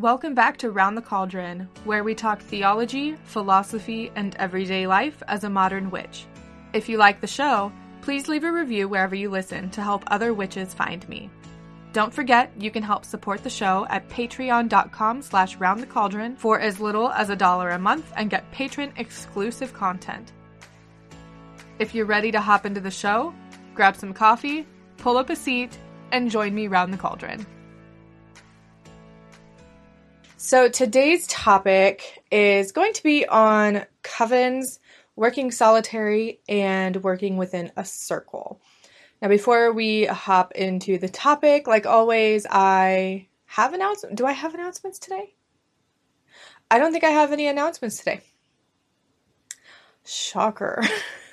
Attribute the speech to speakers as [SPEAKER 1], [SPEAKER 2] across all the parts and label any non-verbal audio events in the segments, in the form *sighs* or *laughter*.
[SPEAKER 1] Welcome back to Round the Cauldron, where we talk theology, philosophy, and everyday life as a modern witch. If you like the show, please leave a review wherever you listen to help other witches find me. Don't forget, you can help support the show at patreon.com slash roundthecauldron for as little as a dollar a month and get patron exclusive content. If you're ready to hop into the show, grab some coffee, pull up a seat, and join me round the cauldron. So today's topic is going to be on covens, working solitary, and working within a circle. Now, before we hop into the topic, like always, I have announcements. Do I have announcements today? I don't think I have any announcements today. Shocker.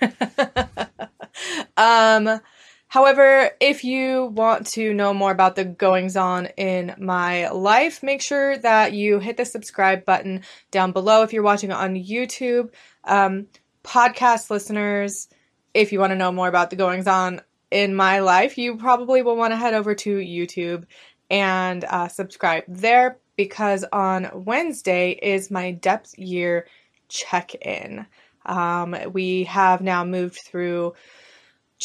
[SPEAKER 1] *laughs* um, However, if you want to know more about the goings on in my life, make sure that you hit the subscribe button down below if you're watching on YouTube. Um, podcast listeners, if you want to know more about the goings on in my life, you probably will want to head over to YouTube and uh, subscribe there because on Wednesday is my depth year check in. Um, we have now moved through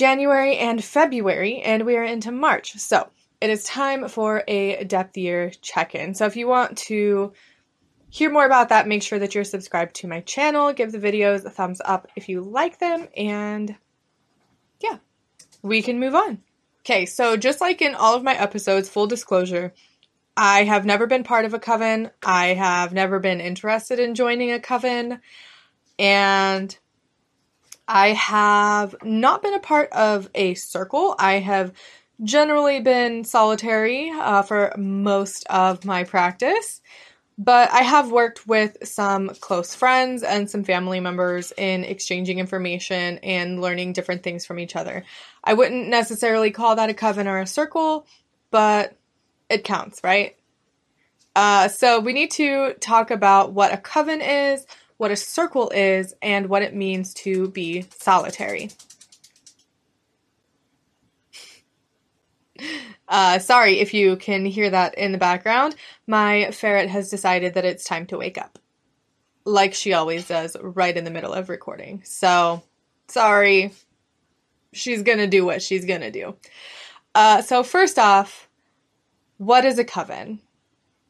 [SPEAKER 1] January and February, and we are into March. So it is time for a depth year check in. So if you want to hear more about that, make sure that you're subscribed to my channel. Give the videos a thumbs up if you like them, and yeah, we can move on. Okay, so just like in all of my episodes, full disclosure, I have never been part of a coven. I have never been interested in joining a coven. And I have not been a part of a circle. I have generally been solitary uh, for most of my practice, but I have worked with some close friends and some family members in exchanging information and learning different things from each other. I wouldn't necessarily call that a coven or a circle, but it counts, right? Uh, so we need to talk about what a coven is, what a circle is, and what it means to be solitary. *laughs* Uh, sorry if you can hear that in the background. My ferret has decided that it's time to wake up. Like she always does, right in the middle of recording. So, sorry. She's gonna do what she's gonna do. Uh, so, first off, what is a coven?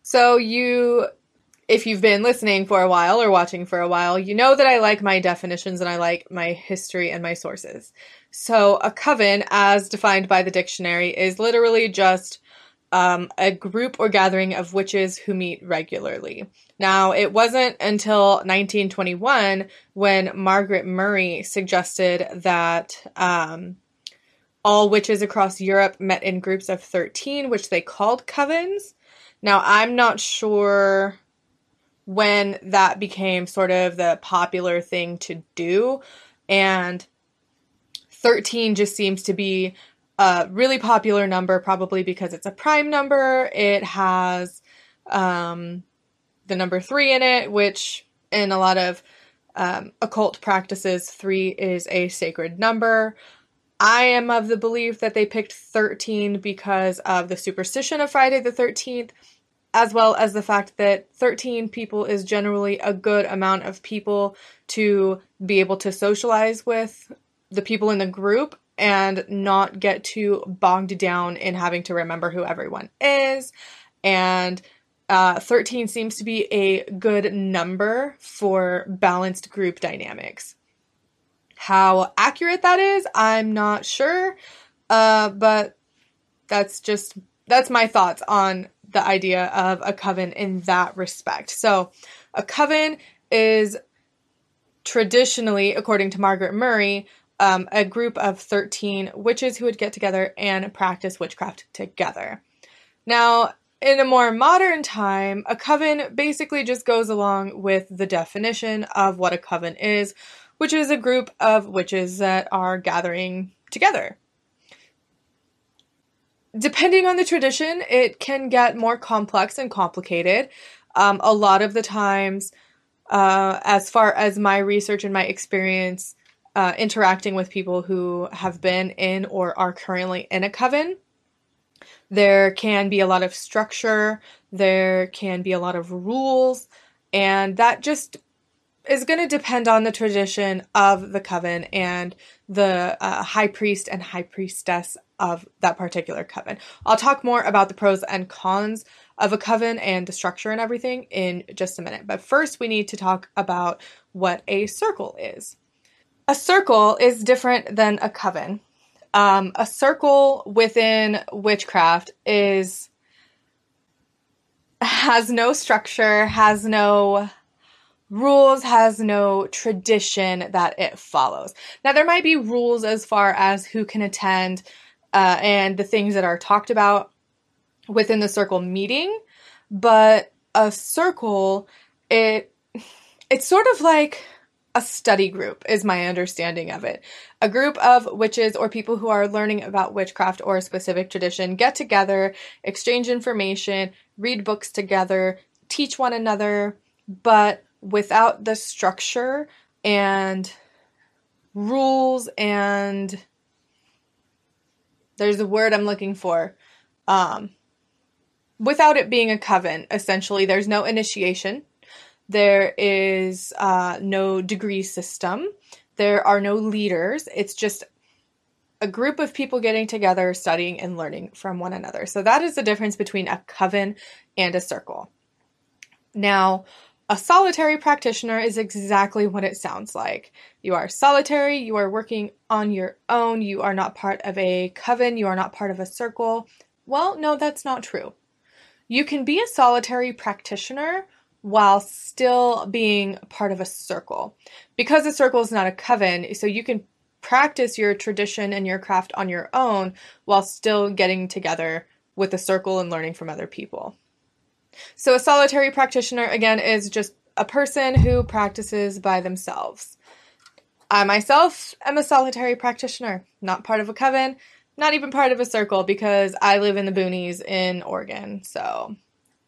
[SPEAKER 1] So, you if you've been listening for a while or watching for a while, you know that I like my definitions and I like my history and my sources. So, a coven, as defined by the dictionary, is literally just um, a group or gathering of witches who meet regularly. Now, it wasn't until 1921 when Margaret Murray suggested that um, all witches across Europe met in groups of 13, which they called covens. Now, I'm not sure when that became sort of the popular thing to do. And 13 just seems to be a really popular number, probably because it's a prime number. It has um, the number three in it, which in a lot of um, occult practices, three is a sacred number. I am of the belief that they picked 13 because of the superstition of Friday the 13th as well as the fact that 13 people is generally a good amount of people to be able to socialize with the people in the group and not get too bogged down in having to remember who everyone is. And uh, 13 seems to be a good number for balanced group dynamics. How accurate that is, I'm not sure, uh, but that's just that's my thoughts on the idea of a coven in that respect. So, a coven is traditionally, according to Margaret Murray, um, a group of 13 witches who would get together and practice witchcraft together. Now, in a more modern time, a coven basically just goes along with the definition of what a coven is, which is a group of witches that are gathering together depending on the tradition, it can get more complex and complicated. Um, a lot of the times, uh, as far as my research and my experience uh, interacting with people who have been in or are currently in a coven, There can be a lot of structure, there can be a lot of rules, and that just is going to depend on the tradition of the coven and the uh, high priest and high priestess of that particular coven. I'll talk more about the pros and cons of a coven and the structure and everything in just a minute. But first, we need to talk about what a circle is. A circle is different than a coven. Um, a circle within witchcraft is has no structure, has no rules, has no tradition that it follows. Now, there might be rules as far as who can attend uh, and the things that are talked about within the circle meeting, but a circle, it it's sort of like a study group is my understanding of it. A group of witches or people who are learning about witchcraft or a specific tradition get together, exchange information, read books together, teach one another, but without the structure and rules and there's a word I'm looking for. Um, without it being a coven, essentially, there's no initiation. There is uh, no degree system. There are no leaders. It's just a group of people getting together, studying, and learning from one another. So that is the difference between a coven and a circle. Now, a solitary practitioner is exactly what it sounds like. You are solitary, you are working on your own, you are not part of a coven, you are not part of a circle. Well, no, that's not true. You can be a solitary practitioner while still being part of a circle. Because a circle is not a coven, so you can practice your tradition and your craft on your own while still getting together with a circle and learning from other people. So, a solitary practitioner, again, is just a person who practices by themselves. I myself am a solitary practitioner, not part of a coven, not even part of a circle because I live in the boonies in Oregon. So,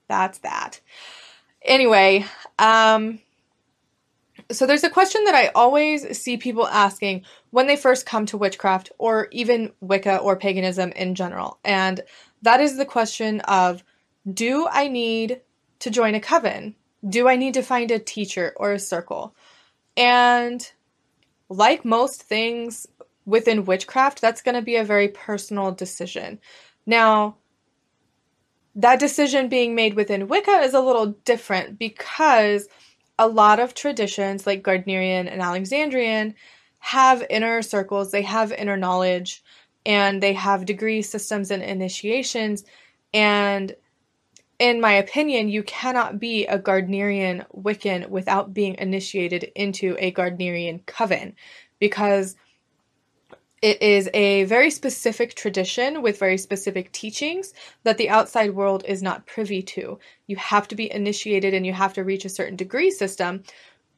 [SPEAKER 1] that's that. Anyway, um, so there's a question that I always see people asking when they first come to witchcraft or even Wicca or paganism in general. And that is the question of do I need to join a coven? Do I need to find a teacher or a circle? And like most things within witchcraft, that's going to be a very personal decision. Now, that decision being made within Wicca is a little different because a lot of traditions like Gardnerian and Alexandrian have inner circles, they have inner knowledge, and they have degree systems and initiations. And in my opinion, you cannot be a Gardnerian Wiccan without being initiated into a Gardnerian coven because it is a very specific tradition with very specific teachings that the outside world is not privy to. You have to be initiated and you have to reach a certain degree system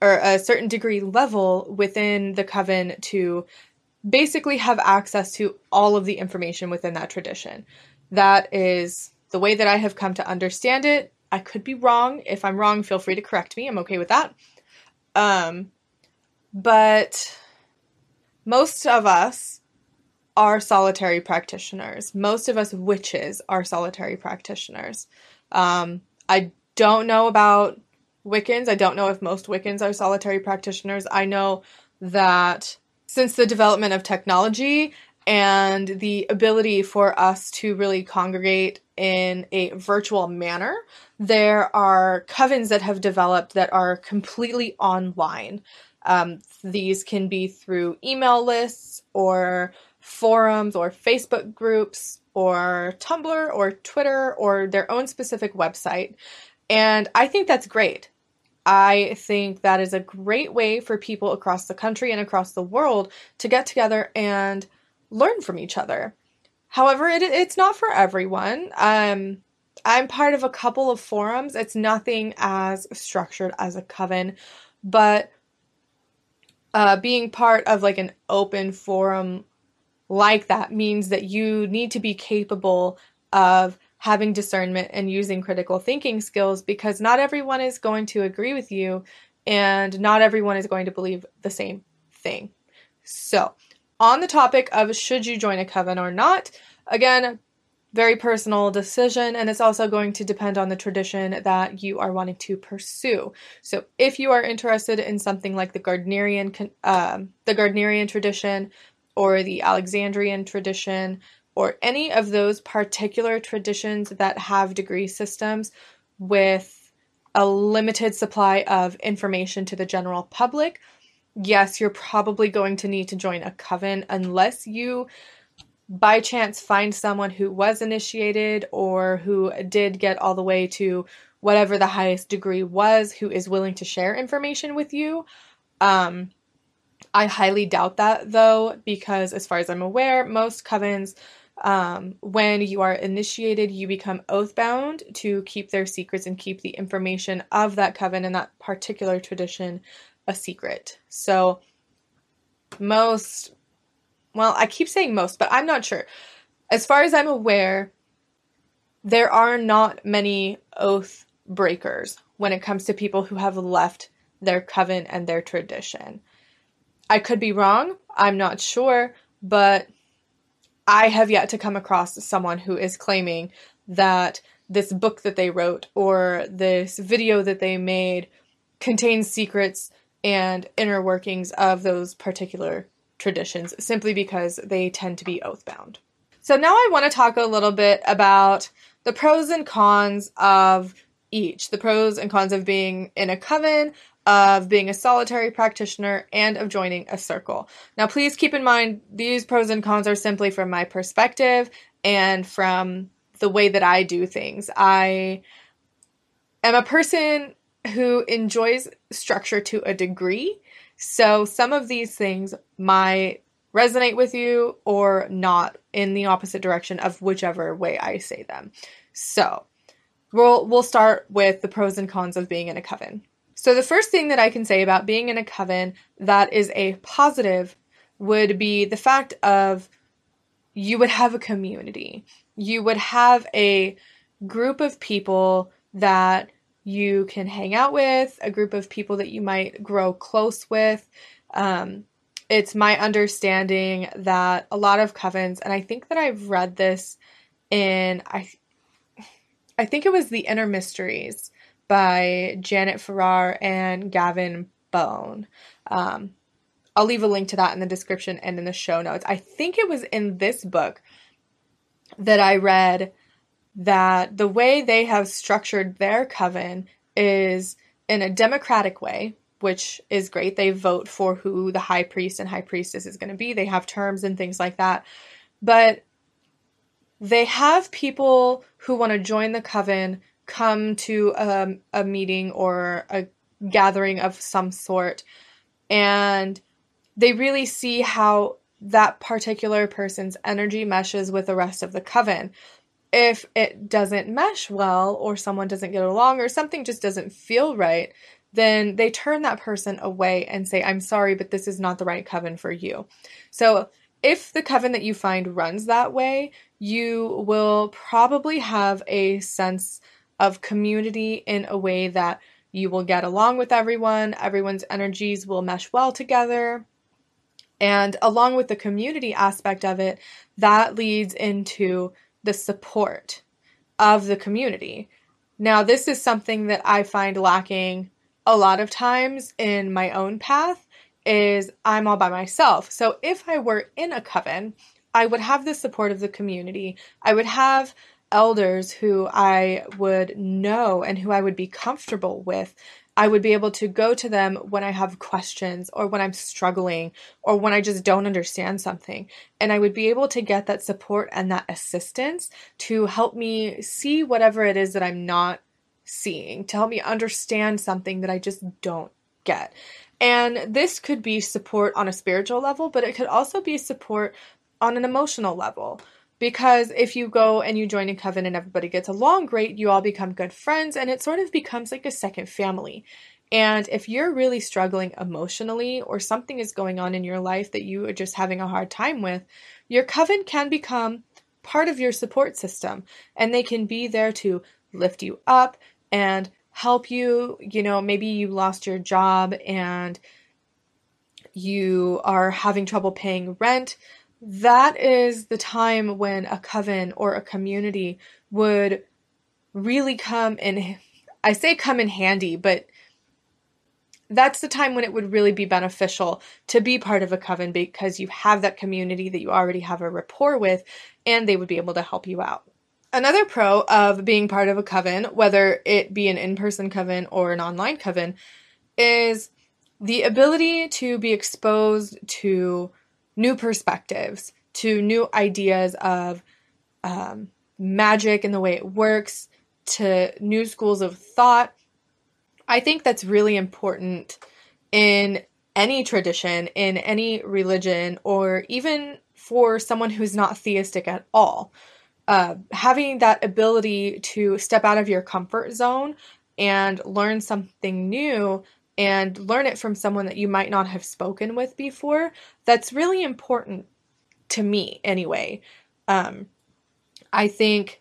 [SPEAKER 1] or a certain degree level within the coven to basically have access to all of the information within that tradition. That is the way that I have come to understand it. I could be wrong. If I'm wrong, feel free to correct me. I'm okay with that. Um, but most of us are solitary practitioners. Most of us witches are solitary practitioners. Um, I don't know about Wiccans. I don't know if most Wiccans are solitary practitioners. I know that since the development of technology and the ability for us to really congregate in a virtual manner. There are covens that have developed that are completely online. Um, these can be through email lists or forums or Facebook groups or Tumblr or Twitter or their own specific website. And I think that's great. I think that is a great way for people across the country and across the world to get together and learn from each other. However, it, it's not for everyone. Um, I'm part of a couple of forums. It's nothing as structured as a coven, but uh, being part of like an open forum like that means that you need to be capable of having discernment and using critical thinking skills because not everyone is going to agree with you and not everyone is going to believe the same thing. So, on the topic of should you join a coven or not, again, very personal decision, and it's also going to depend on the tradition that you are wanting to pursue. So, if you are interested in something like the Gardnerian, uh, the Gardnerian tradition, or the Alexandrian tradition, or any of those particular traditions that have degree systems with a limited supply of information to the general public, yes, you're probably going to need to join a coven unless you by chance find someone who was initiated or who did get all the way to whatever the highest degree was who is willing to share information with you. Um, I highly doubt that though, because as far as I'm aware, most covens, um, when you are initiated, you become oath bound to keep their secrets and keep the information of that coven and that particular tradition a secret. So, most, well, I keep saying most, but I'm not sure. As far as I'm aware, there are not many oath breakers when it comes to people who have left their coven and their tradition. I could be wrong, I'm not sure, but I have yet to come across someone who is claiming that this book that they wrote or this video that they made contains secrets and inner workings of those particular traditions simply because they tend to be oath bound. So now I want to talk a little bit about the pros and cons of each the pros and cons of being in a coven, of being a solitary practitioner, and of joining a circle. Now, please keep in mind these pros and cons are simply from my perspective and from the way that I do things. I am a person who enjoys structure to a degree. So some of these things might resonate with you or not in the opposite direction of whichever way I say them. So, we'll we'll start with the pros and cons of being in a coven. So the first thing that I can say about being in a coven that is a positive would be the fact of you would have a community. You would have a group of people that you can hang out with, a group of people that you might grow close with. Um, it's my understanding that a lot of covens, and I think that I've read this in I, I think it was the Inner Mysteries by Janet Farrar and Gavin Bone. Um, I'll leave a link to that in the description and in the show notes. I think it was in this book that I read that the way they have structured their coven is in a democratic way, which is great. They vote for who the high priest and high priestess is going to be. They have terms and things like that. But they have people who want to join the coven come to a, a meeting or a gathering of some sort and they really see how that particular person's energy meshes with the rest of the coven if it doesn't mesh well or someone doesn't get along or something just doesn't feel right, then they turn that person away and say, I'm sorry, but this is not the right coven for you. So if the coven that you find runs that way, you will probably have a sense of community in a way that you will get along with everyone, everyone's energies will mesh well together. And along with the community aspect of it, that leads into the support of the community. Now, this is something that I find lacking a lot of times in my own path is I'm all by myself. So if I were in a coven, I would have the support of the community. I would have elders who I would know and who I would be comfortable with I would be able to go to them when I have questions or when I'm struggling or when I just don't understand something. And I would be able to get that support and that assistance to help me see whatever it is that I'm not seeing, to help me understand something that I just don't get. And this could be support on a spiritual level, but it could also be support on an emotional level. Because if you go and you join a coven and everybody gets along great, you all become good friends and it sort of becomes like a second family. And if you're really struggling emotionally or something is going on in your life that you are just having a hard time with, your coven can become part of your support system and they can be there to lift you up and help you. You know, maybe you lost your job and you are having trouble paying rent that is the time when a coven or a community would really come in. I say come in handy, but that's the time when it would really be beneficial to be part of a coven because you have that community that you already have a rapport with and they would be able to help you out. Another pro of being part of a coven, whether it be an in person coven or an online coven, is the ability to be exposed to new perspectives, to new ideas of um, magic and the way it works, to new schools of thought. I think that's really important in any tradition, in any religion, or even for someone who's not theistic at all. Uh, having that ability to step out of your comfort zone and learn something new and learn it from someone that you might not have spoken with before, that's really important to me anyway. Um, I think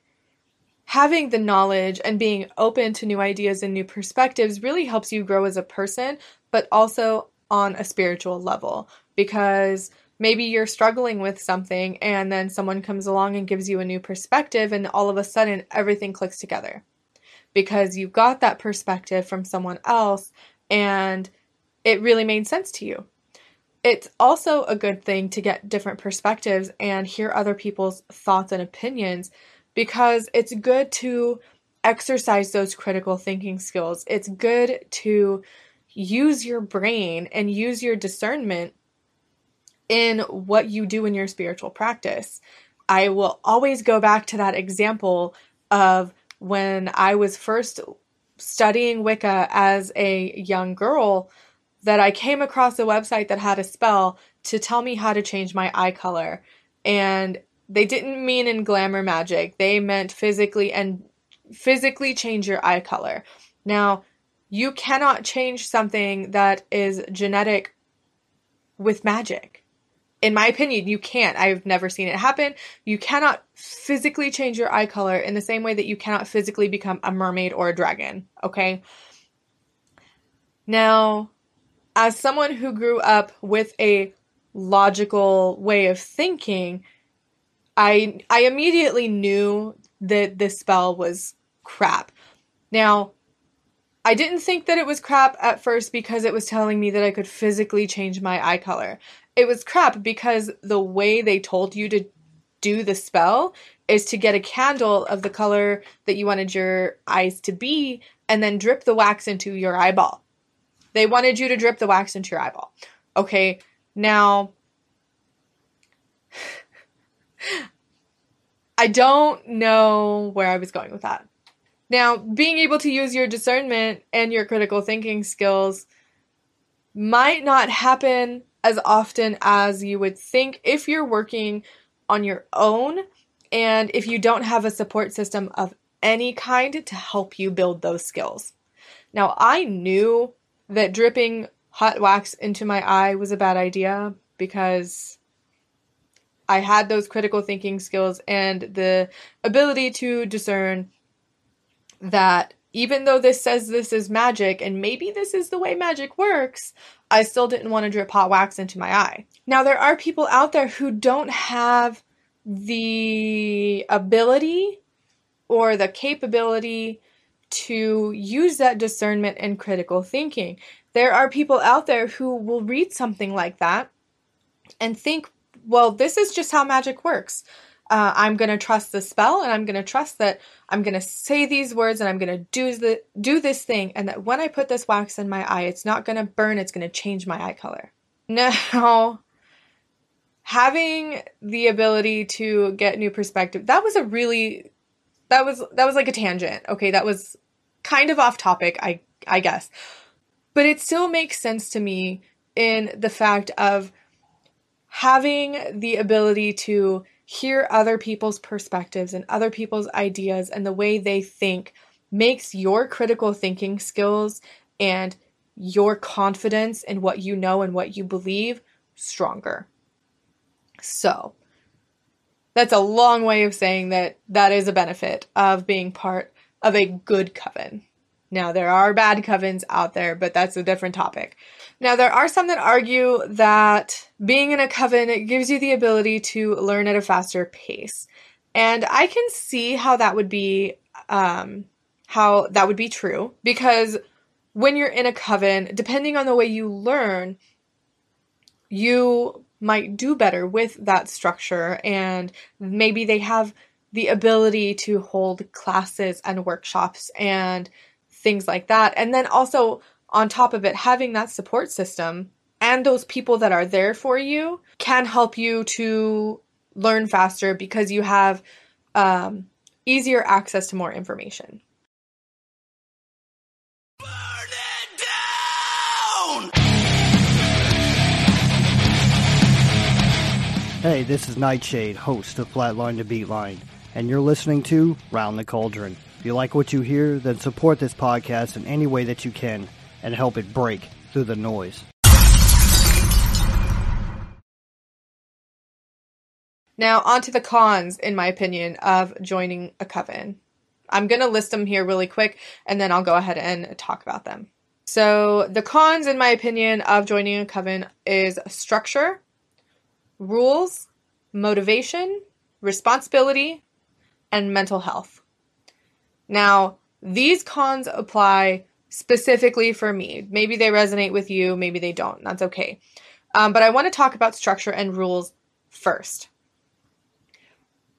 [SPEAKER 1] having the knowledge and being open to new ideas and new perspectives really helps you grow as a person, but also on a spiritual level because maybe you're struggling with something and then someone comes along and gives you a new perspective and all of a sudden everything clicks together because you got that perspective from someone else and it really made sense to you. It's also a good thing to get different perspectives and hear other people's thoughts and opinions because it's good to exercise those critical thinking skills. It's good to use your brain and use your discernment in what you do in your spiritual practice. I will always go back to that example of when I was first studying Wicca as a young girl that I came across a website that had a spell to tell me how to change my eye color. And they didn't mean in glamour magic. They meant physically and physically change your eye color. Now, you cannot change something that is genetic with magic in my opinion, you can't. I've never seen it happen. You cannot physically change your eye color in the same way that you cannot physically become a mermaid or a dragon, okay? Now, as someone who grew up with a logical way of thinking, I I immediately knew that this spell was crap. Now, I didn't think that it was crap at first because it was telling me that I could physically change my eye color it was crap because the way they told you to do the spell is to get a candle of the color that you wanted your eyes to be and then drip the wax into your eyeball. They wanted you to drip the wax into your eyeball. Okay, now *sighs* I don't know where I was going with that. Now, being able to use your discernment and your critical thinking skills might not happen as often as you would think if you're working on your own and if you don't have a support system of any kind to help you build those skills. Now, I knew that dripping hot wax into my eye was a bad idea because I had those critical thinking skills and the ability to discern that even though this says this is magic and maybe this is the way magic works, I still didn't want to drip hot wax into my eye. Now, there are people out there who don't have the ability or the capability to use that discernment and critical thinking. There are people out there who will read something like that and think, well, this is just how magic works uh, I'm going to trust the spell and I'm going to trust that I'm going to say these words and I'm going to do the do this thing and that when I put this wax in my eye it's not going to burn it's going to change my eye color. *laughs* Now having the ability to get new perspective that was a really that was that was like a tangent. Okay, that was kind of off topic, I I guess. But it still makes sense to me in the fact of having the ability to hear other people's perspectives and other people's ideas and the way they think makes your critical thinking skills and your confidence in what you know and what you believe stronger. So, that's a long way of saying that that is a benefit of being part of a good coven. Now, there are bad covens out there, but that's a different topic. Now, there are some that argue that being in a coven gives you the ability to learn at a faster pace. And I can see how that would be um, how that would be true because when you're in a coven, depending on the way you learn, you might do better with that structure and maybe they have the ability to hold classes and workshops and things like that. And then also on top of it, having that support system and those people that are there for you can help you to learn faster because you have um, easier access to more information.
[SPEAKER 2] Hey, this is Nightshade, host of Flatline to Beatline, and you're listening to Round the Cauldron. If you like what you hear, then support this podcast in any way that you can and help it break through the noise.
[SPEAKER 1] Now, on to the cons, in my opinion, of joining a coven. I'm going to list them here really quick and then I'll go ahead and talk about them. So, the cons, in my opinion, of joining a coven is structure, rules, motivation, responsibility, and mental health. Now, these cons apply specifically for me. Maybe they resonate with you, maybe they don't. That's okay. Um, but I want to talk about structure and rules first.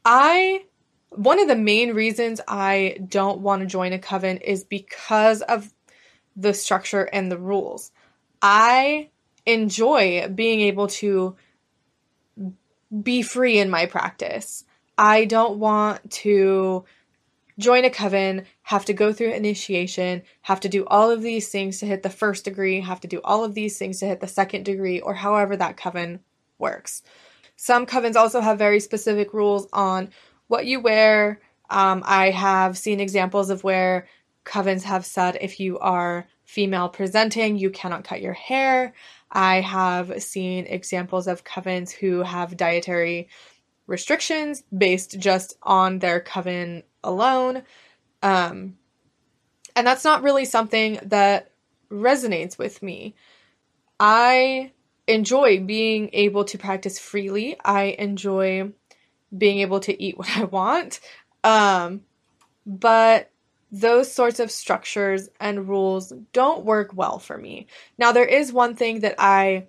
[SPEAKER 1] I, one of the main reasons I don't want to join a coven is because of the structure and the rules. I enjoy being able to be free in my practice. I don't want to join a coven, have to go through initiation, have to do all of these things to hit the first degree, have to do all of these things to hit the second degree, or however that coven works. Some covens also have very specific rules on what you wear. Um, I have seen examples of where covens have said if you are female presenting, you cannot cut your hair. I have seen examples of covens who have dietary restrictions based just on their coven alone. Um, and that's not really something that resonates with me. I enjoy being able to practice freely. I enjoy being able to eat *laughs* what I want. Um, but those sorts of structures and rules don't work well for me. Now, there is one thing that I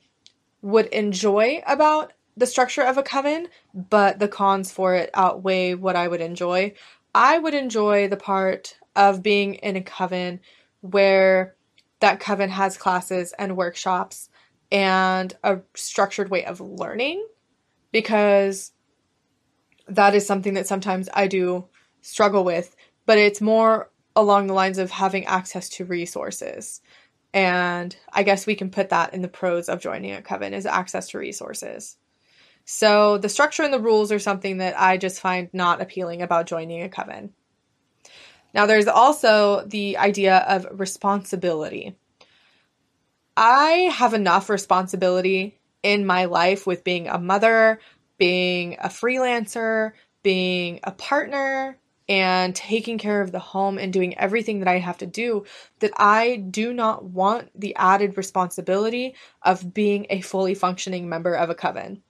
[SPEAKER 1] would enjoy about the structure of a coven, but the cons for it outweigh what I would enjoy. I would enjoy the part of being in a coven where that coven has classes and workshops and a structured way of learning because that is something that sometimes I do struggle with, but it's more along the lines of having access to resources. And I guess we can put that in the pros of joining a coven is access to resources. So the structure and the rules are something that I just find not appealing about joining a coven. Now there's also the idea of responsibility. I have enough responsibility in my life with being a mother, being a freelancer, being a partner, and taking care of the home and doing everything that I have to do, that I do not want the added responsibility of being a fully functioning member of a coven.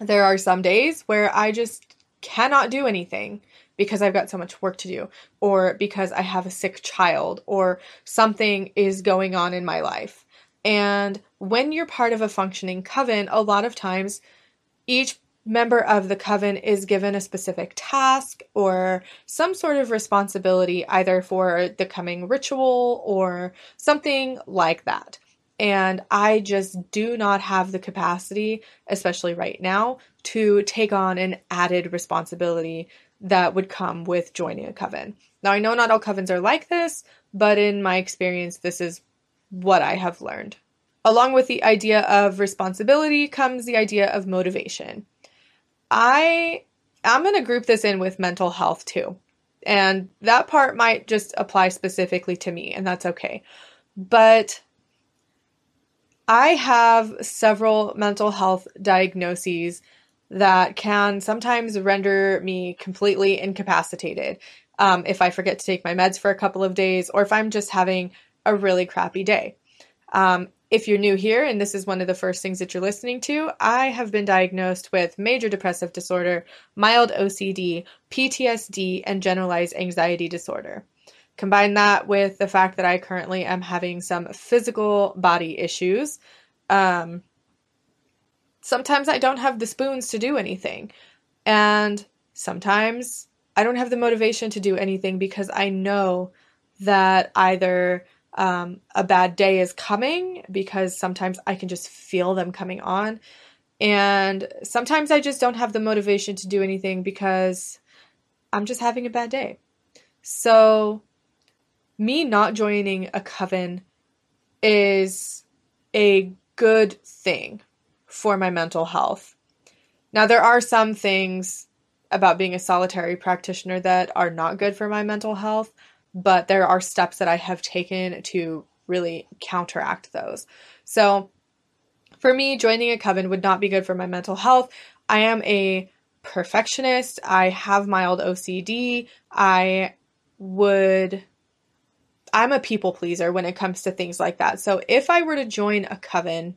[SPEAKER 1] There are some days where I just cannot do anything because I've got so much work to do, or because I have a sick child, or something is going on in my life. And when you're part of a functioning coven, a lot of times each member of the coven is given a specific task or some sort of responsibility, either for the coming ritual or something like that. And I just do not have the capacity, especially right now, to take on an added responsibility that would come with joining a coven. Now, I know not all covens are like this, but in my experience, this is what I have learned. Along with the idea of responsibility comes the idea of motivation. I I'm going to group this in with mental health too. And that part might just apply specifically to me, and that's okay. But I have several mental health diagnoses that can sometimes render me completely incapacitated. um, if I forget to take my meds for a couple of days, or if I'm just having a really crappy day. Um, if you're new here and this is one of the first things that you're listening to, I have been diagnosed with major depressive disorder, mild OCD, PTSD, and generalized anxiety disorder. Combine that with the fact that I currently am having some physical body issues. Um, sometimes I don't have the spoons to do anything. And sometimes I don't have the motivation to do anything because I know that either um, a bad day is coming because sometimes I can just feel them coming on. And sometimes I just don't have the motivation to do anything because I'm just having a bad day. So, me not joining a coven is a good thing for my mental health. Now, there are some things about being a solitary practitioner that are not good for my mental health, but there are steps that I have taken to really counteract those. So, for me, joining a coven would not be good for my mental health. I am a perfectionist. I have mild OCD. I would I'm a people pleaser when it comes to things like that. So if I were to join a coven,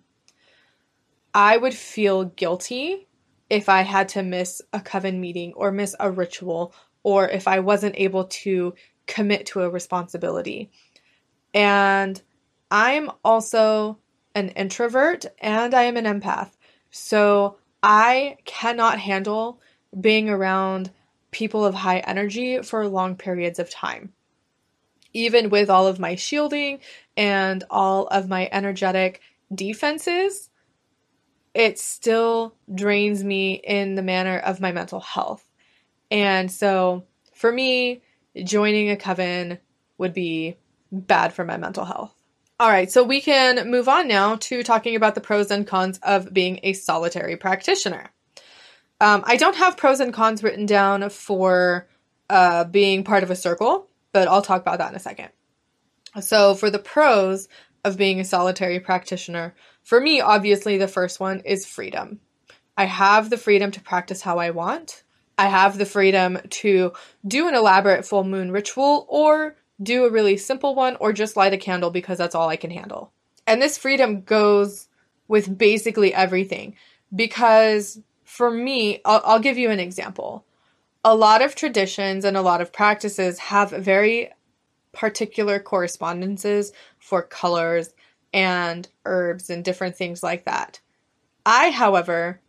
[SPEAKER 1] I would feel guilty if I had to miss a coven meeting or miss a ritual or if I wasn't able to commit to a responsibility. And I'm also an introvert and I am an empath. So I cannot handle being around people of high energy for long periods of time even with all of my shielding and all of my energetic defenses, it still drains me in the manner of my mental health. And so for me, joining a coven would be bad for my mental health. All right, so we can move on now to talking about the pros and cons of being a solitary practitioner. Um, I don't have pros and cons written down for uh, being part of a circle but I'll talk about that in a second. So, for the pros of being a solitary practitioner, for me, obviously, the first one is freedom. I have the freedom to practice how I want. I have the freedom to do an elaborate full moon ritual or do a really simple one or just light a candle because that's all I can handle. And this freedom goes with basically everything because for me, I'll, I'll give you an example a lot of traditions and a lot of practices have very particular correspondences for colors and herbs and different things like that. I, however,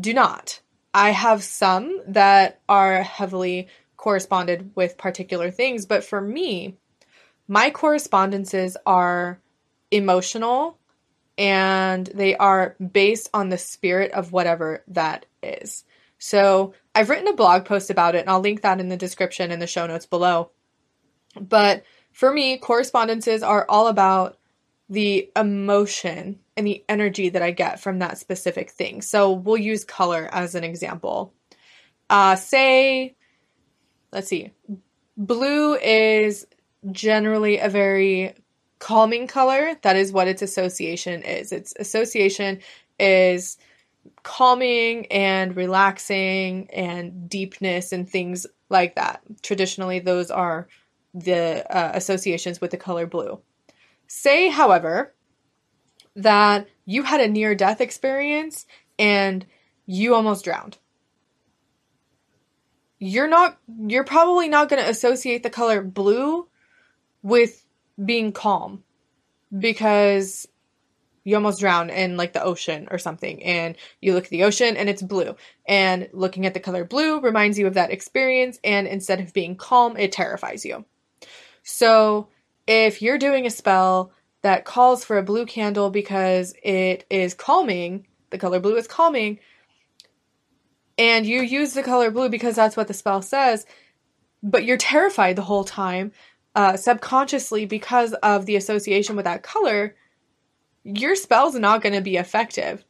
[SPEAKER 1] do not. I have some that are heavily corresponded with particular things, but for me, my correspondences are emotional and they are based on the spirit of whatever that is. So I've written a blog post about it, and I'll link that in the description in the show notes below. But for me, correspondences are all about the emotion and the energy that I get from that specific thing. So we'll use color as an example. Uh, say, let's see, blue is generally a very calming color. That is what its association is. Its association is calming and relaxing and deepness and things like that. Traditionally, those are the uh, associations with the color blue. Say, however, that you had a near death experience and you almost drowned. You're not, you're probably not going to associate the color blue with being calm because you almost drown in like the ocean or something and you look at the ocean and it's blue. And looking at the color blue reminds you of that experience and instead of being calm it terrifies you. So if you're doing a spell that calls for a blue candle because it is calming the color blue is calming and you use the color blue because that's what the spell says but you're terrified the whole time uh, subconsciously because of the association with that color your spell's not going to be effective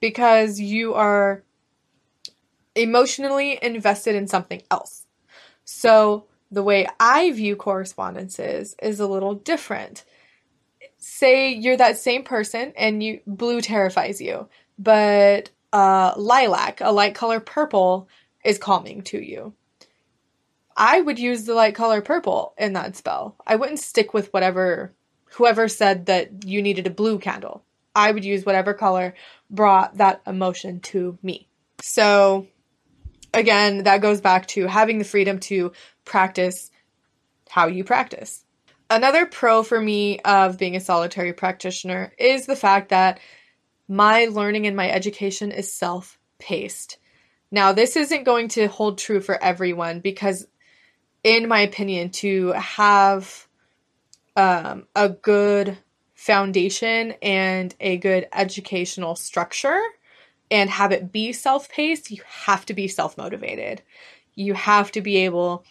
[SPEAKER 1] because you are emotionally invested in something else. So, the way I view correspondences is a little different. Say you're that same person and you blue terrifies you, but uh, lilac, a light color purple, is calming to you. I would use the light color purple in that spell. I wouldn't stick with whatever whoever said that you needed a blue candle. I would use whatever color brought that emotion to me. So again, that goes back to having the freedom to practice how you practice. Another pro for me of being a solitary practitioner is the fact that my learning and my education is self paced. Now, this isn't going to hold true for everyone because, in my opinion, to have um, a good foundation and a good educational structure and have it be self paced, you have to be self motivated. You have to be able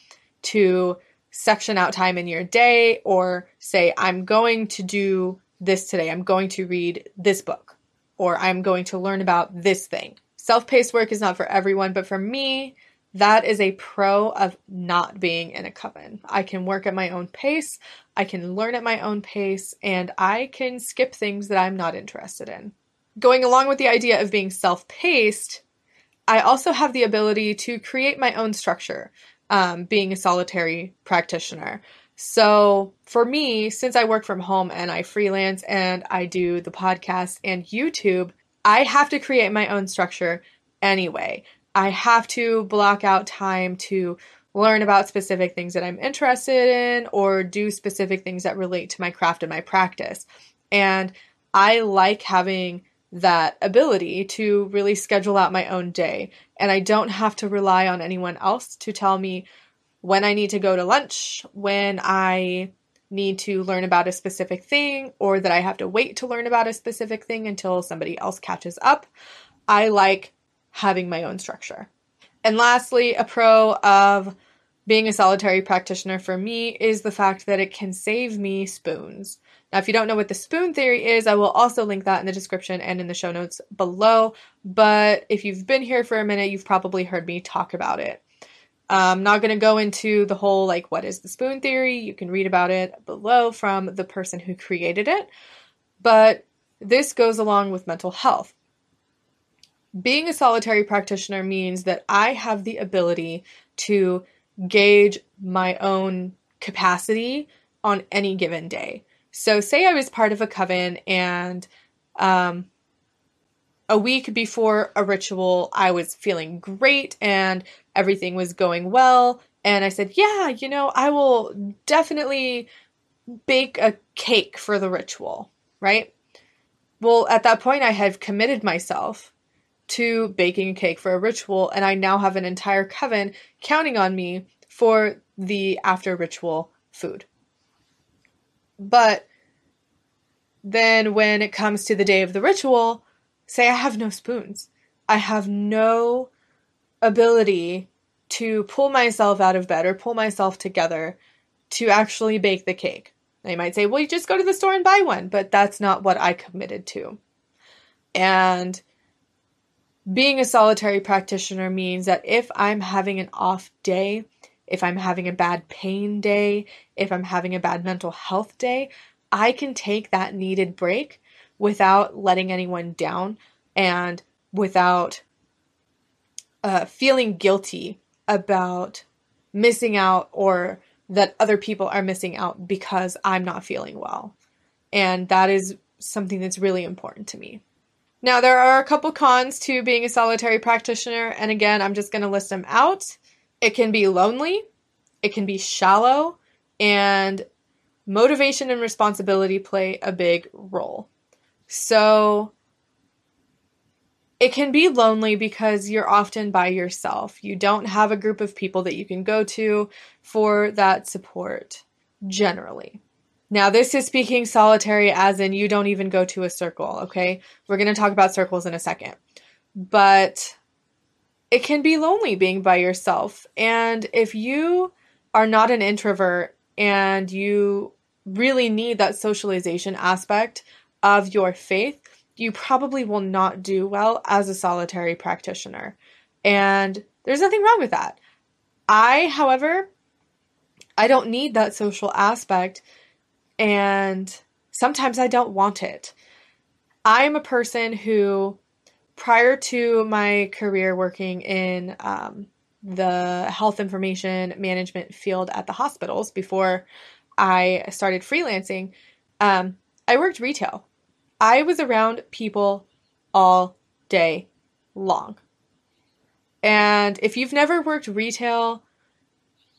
[SPEAKER 1] to section out time in your day or say, I'm going to do this today. I'm going to read this book or I'm going to learn about this thing. Self paced work is not for everyone, but for me, that is a pro of not being in a coven. I can work at my own pace, I can learn at my own pace, and I can skip things that I'm not interested in. Going along with the idea of being self paced, I also have the ability to create my own structure um, being a solitary practitioner. So for me, since I work from home and I freelance and I do the podcast and YouTube, I have to create my own structure anyway. I have to block out time to learn about specific things that I'm interested in or do specific things that relate to my craft and my practice. And I like having that ability to really schedule out my own day. And I don't have to rely on anyone else to tell me when I need to go to lunch, when I need to learn about a specific thing, or that I have to wait to learn about a specific thing until somebody else catches up. I like having my own structure. And lastly, a pro of being a solitary practitioner for me is the fact that it can save me spoons. Now, if you don't know what the spoon theory is, I will also link that in the description and in the show notes below. But if you've been here for a minute, you've probably heard me talk about it. I'm not going to go into the whole like what is the spoon theory. You can read about it below from the person who created it. But this goes along with mental health. Being a solitary practitioner means that I have the ability to gauge my own capacity on any given day. So, say I was part of a coven and um, a week before a ritual, I was feeling great and everything was going well. And I said, Yeah, you know, I will definitely bake a cake for the ritual, right? Well, at that point, I had committed myself to baking a cake for a ritual, and I now have an entire coven counting on me for the after ritual food. But then when it comes to the day of the ritual, say I have no spoons. I have no ability to pull myself out of bed or pull myself together to actually bake the cake. They might say, well, you just go to the store and buy one, but that's not what I committed to. And being a solitary practitioner means that if I'm having an off day, if I'm having a bad pain day, if I'm having a bad mental health day, I can take that needed break without letting anyone down and without uh, feeling guilty about missing out or that other people are missing out because I'm not feeling well. And that is something that's really important to me. Now, there are a couple cons to being a solitary practitioner, and again, I'm just going to list them out. It can be lonely, it can be shallow, and motivation and responsibility play a big role. So, it can be lonely because you're often by yourself. You don't have a group of people that you can go to for that support, generally. Now, this is speaking solitary, as in you don't even go to a circle, okay? We're going to talk about circles in a second. But it can be lonely being by yourself. And if you are not an introvert and you really need that socialization aspect of your faith, you probably will not do well as a solitary practitioner. And there's nothing wrong with that. I, however, I don't need that social aspect and sometimes I don't want it. I'm a person who, prior to my career working in um, the health information management field at the hospitals before I started freelancing, um, I worked retail. I was around people all day long. And if you've never worked retail,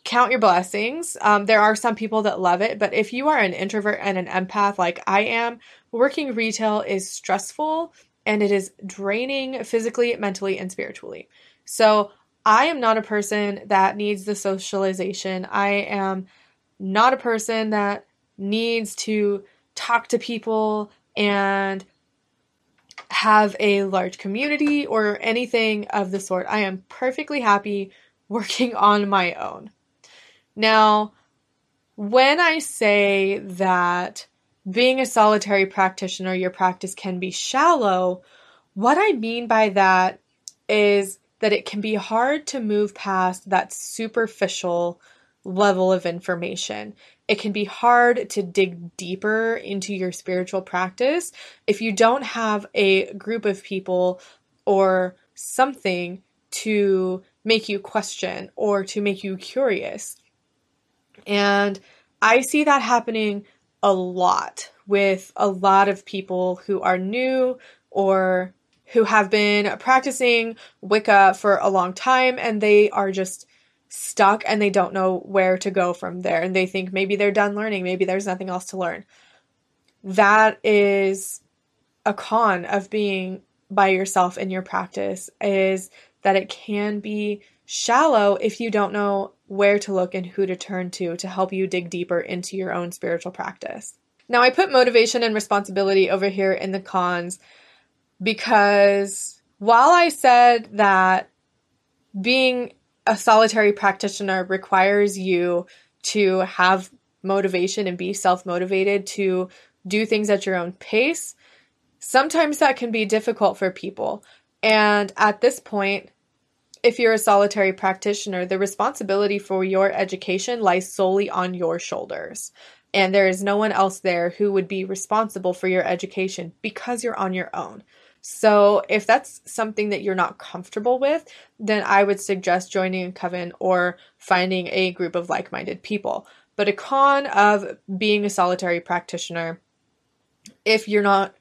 [SPEAKER 1] count your blessings. Um, there are some people that love it, but if you are an introvert and an empath like I am, working retail is stressful and it is draining physically, mentally, and spiritually. So I am not a person that needs the socialization. I am not a person that needs to talk to people and have a large community or anything of the sort. I am perfectly happy working *laughs* on my own. Now, when I say that being a solitary practitioner, your practice can be shallow, what I mean by that is that it can be hard to move past that superficial level of information. It can be hard to dig deeper into your spiritual practice if you don't have a group of people or something to make you question or to make you curious. And I see that happening a lot with a lot of people who are new or who have been practicing Wicca for a long time and they are just stuck and they don't know where to go from there and they think maybe they're done learning, maybe there's nothing else to learn. That is a con of being by yourself in your practice is that it can be shallow if you don't know where to look and who to turn to to help you dig deeper into your own spiritual practice. Now, I put motivation and responsibility over here in the cons because while I said that being a solitary practitioner requires you to have motivation and be self motivated to do things at your own pace, sometimes that can be difficult for people. And at this point, if you're a solitary practitioner, the responsibility for your education lies solely on your shoulders. And there is no one else there who would be responsible for your education because you're on your own. So, if that's something that you're not comfortable with, then I would suggest joining a coven or finding a group of like minded people. But a con of being a solitary practitioner, if you're not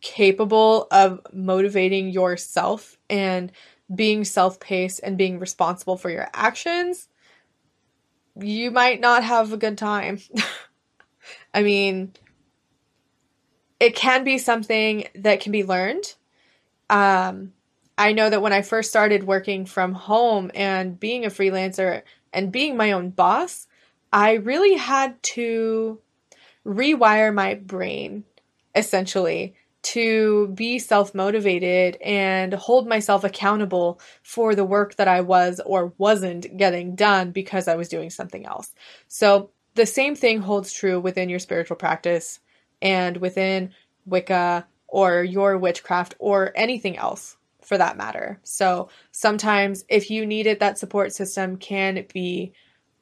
[SPEAKER 1] capable of motivating yourself and being self paced and being responsible for your actions, you might not have a good time. *laughs* I mean, it can be something that can be learned. Um, I know that when I first started working from home and being a freelancer and being my own boss, I really had to rewire my brain essentially to be self motivated and hold myself accountable for the work that I was or wasn't getting done because I was doing something else. So, the same thing holds true within your spiritual practice and within Wicca or your witchcraft or anything else for that matter. So sometimes if you needed that support system can be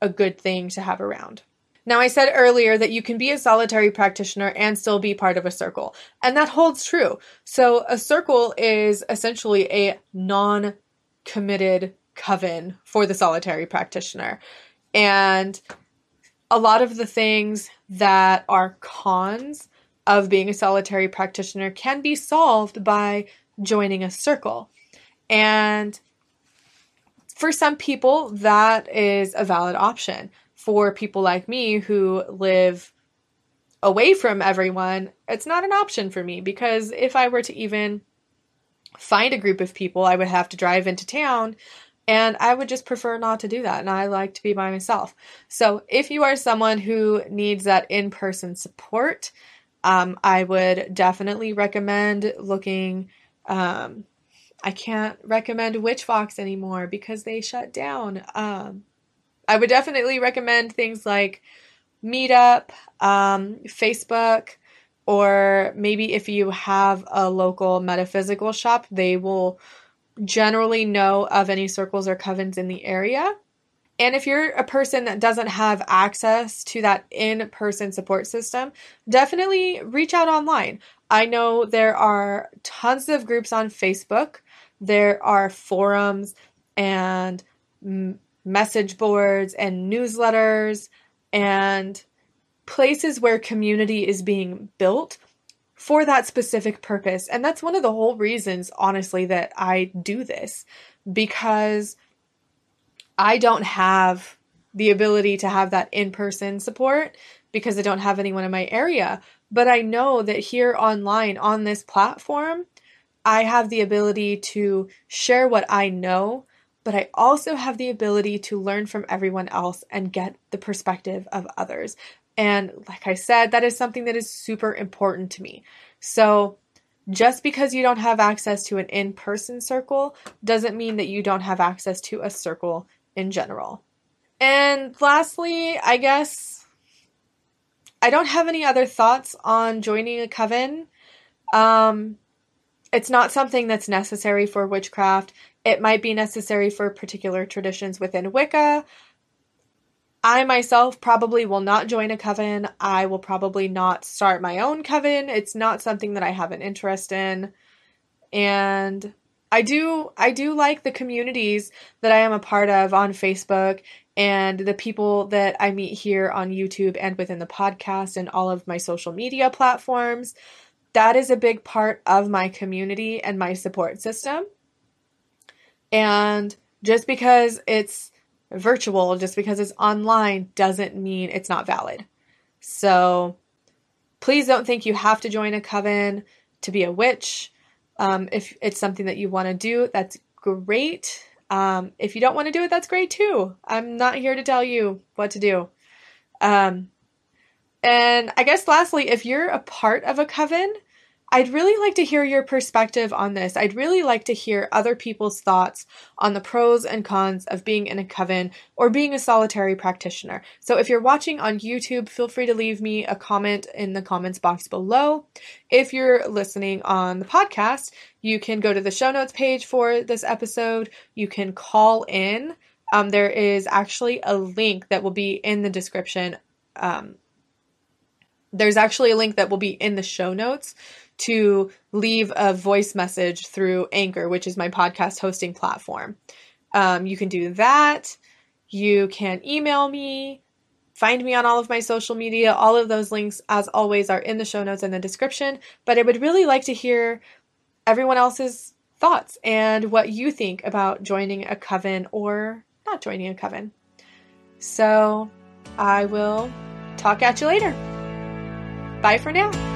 [SPEAKER 1] a good thing to have around. Now, I said earlier that you can be a solitary practitioner and still be part of a circle, and that holds true. So, a circle is essentially a non committed coven for the solitary practitioner. And a lot of the things that are cons of being a solitary practitioner can be solved by joining a circle. And for some people, that is a valid option. For people like me who live away from everyone, it's not an option for me because if I were to even find a group of people, I would have to drive into town and I would just prefer not to do that. And I like to be by myself. So if you are someone who needs that in person support, um, I would definitely recommend looking. Um, I can't recommend Witchvox anymore because they shut down. Um, I would definitely recommend things like Meetup, um, Facebook, or maybe if you have a local metaphysical shop, they will generally know of any circles or covens in the area. And if you're a person that doesn't have access to that in person support system, definitely reach out online. I know there are tons of groups on Facebook, there are forums, and message boards and newsletters and places where community is being built for that specific purpose. And that's one of the whole reasons, honestly, that I do this because I don't have the ability to have that in person support because I don't have anyone in my area. But I know that here online on this platform, I have the ability to share what I know, but I also have the ability to learn from everyone else and get the perspective of others. And like I said, that is something that is super important to me. So just because you don't have access to an in person circle doesn't mean that you don't have access to a circle in general. And lastly, I guess I don't have any other thoughts on joining a coven. Um, it's not something that's necessary for witchcraft. It might be necessary for particular traditions within Wicca. I myself probably will not join a coven. I will probably not start my own coven. It's not something that I have an interest in. And I do I do like the communities that I am a part of on Facebook and the people that I meet here on YouTube and within the podcast and all of my social media platforms. That is a big part of my community and my support system. And just because it's virtual, just because it's online, doesn't mean it's not valid. So please don't think you have to join a coven to be a witch. Um, if it's something that you want to do, that's great. Um, if you don't want to do it, that's great too. I'm not here to tell you what to do. Um, and I guess lastly, if you're a part of a coven, I'd really like to hear your perspective on this. I'd really like to hear other people's thoughts on the pros and cons of being in a coven or being a solitary practitioner. So if you're watching on YouTube, feel free to leave me a comment in the comments box below. If you're listening on the podcast, you can go to the show notes page for this episode. You can call in. Um, there is actually a link that will be in the description. Um, there's actually a link that will be in the show notes to leave a voice message through Anchor, which is my podcast hosting platform. Um, you can do that. You can email me, find me on all of my social media. All of those links, as always, are in the show notes and the description. But I would really like to hear everyone else's thoughts and what you think about joining a coven or not joining a coven. So I will talk at you later. Bye for now.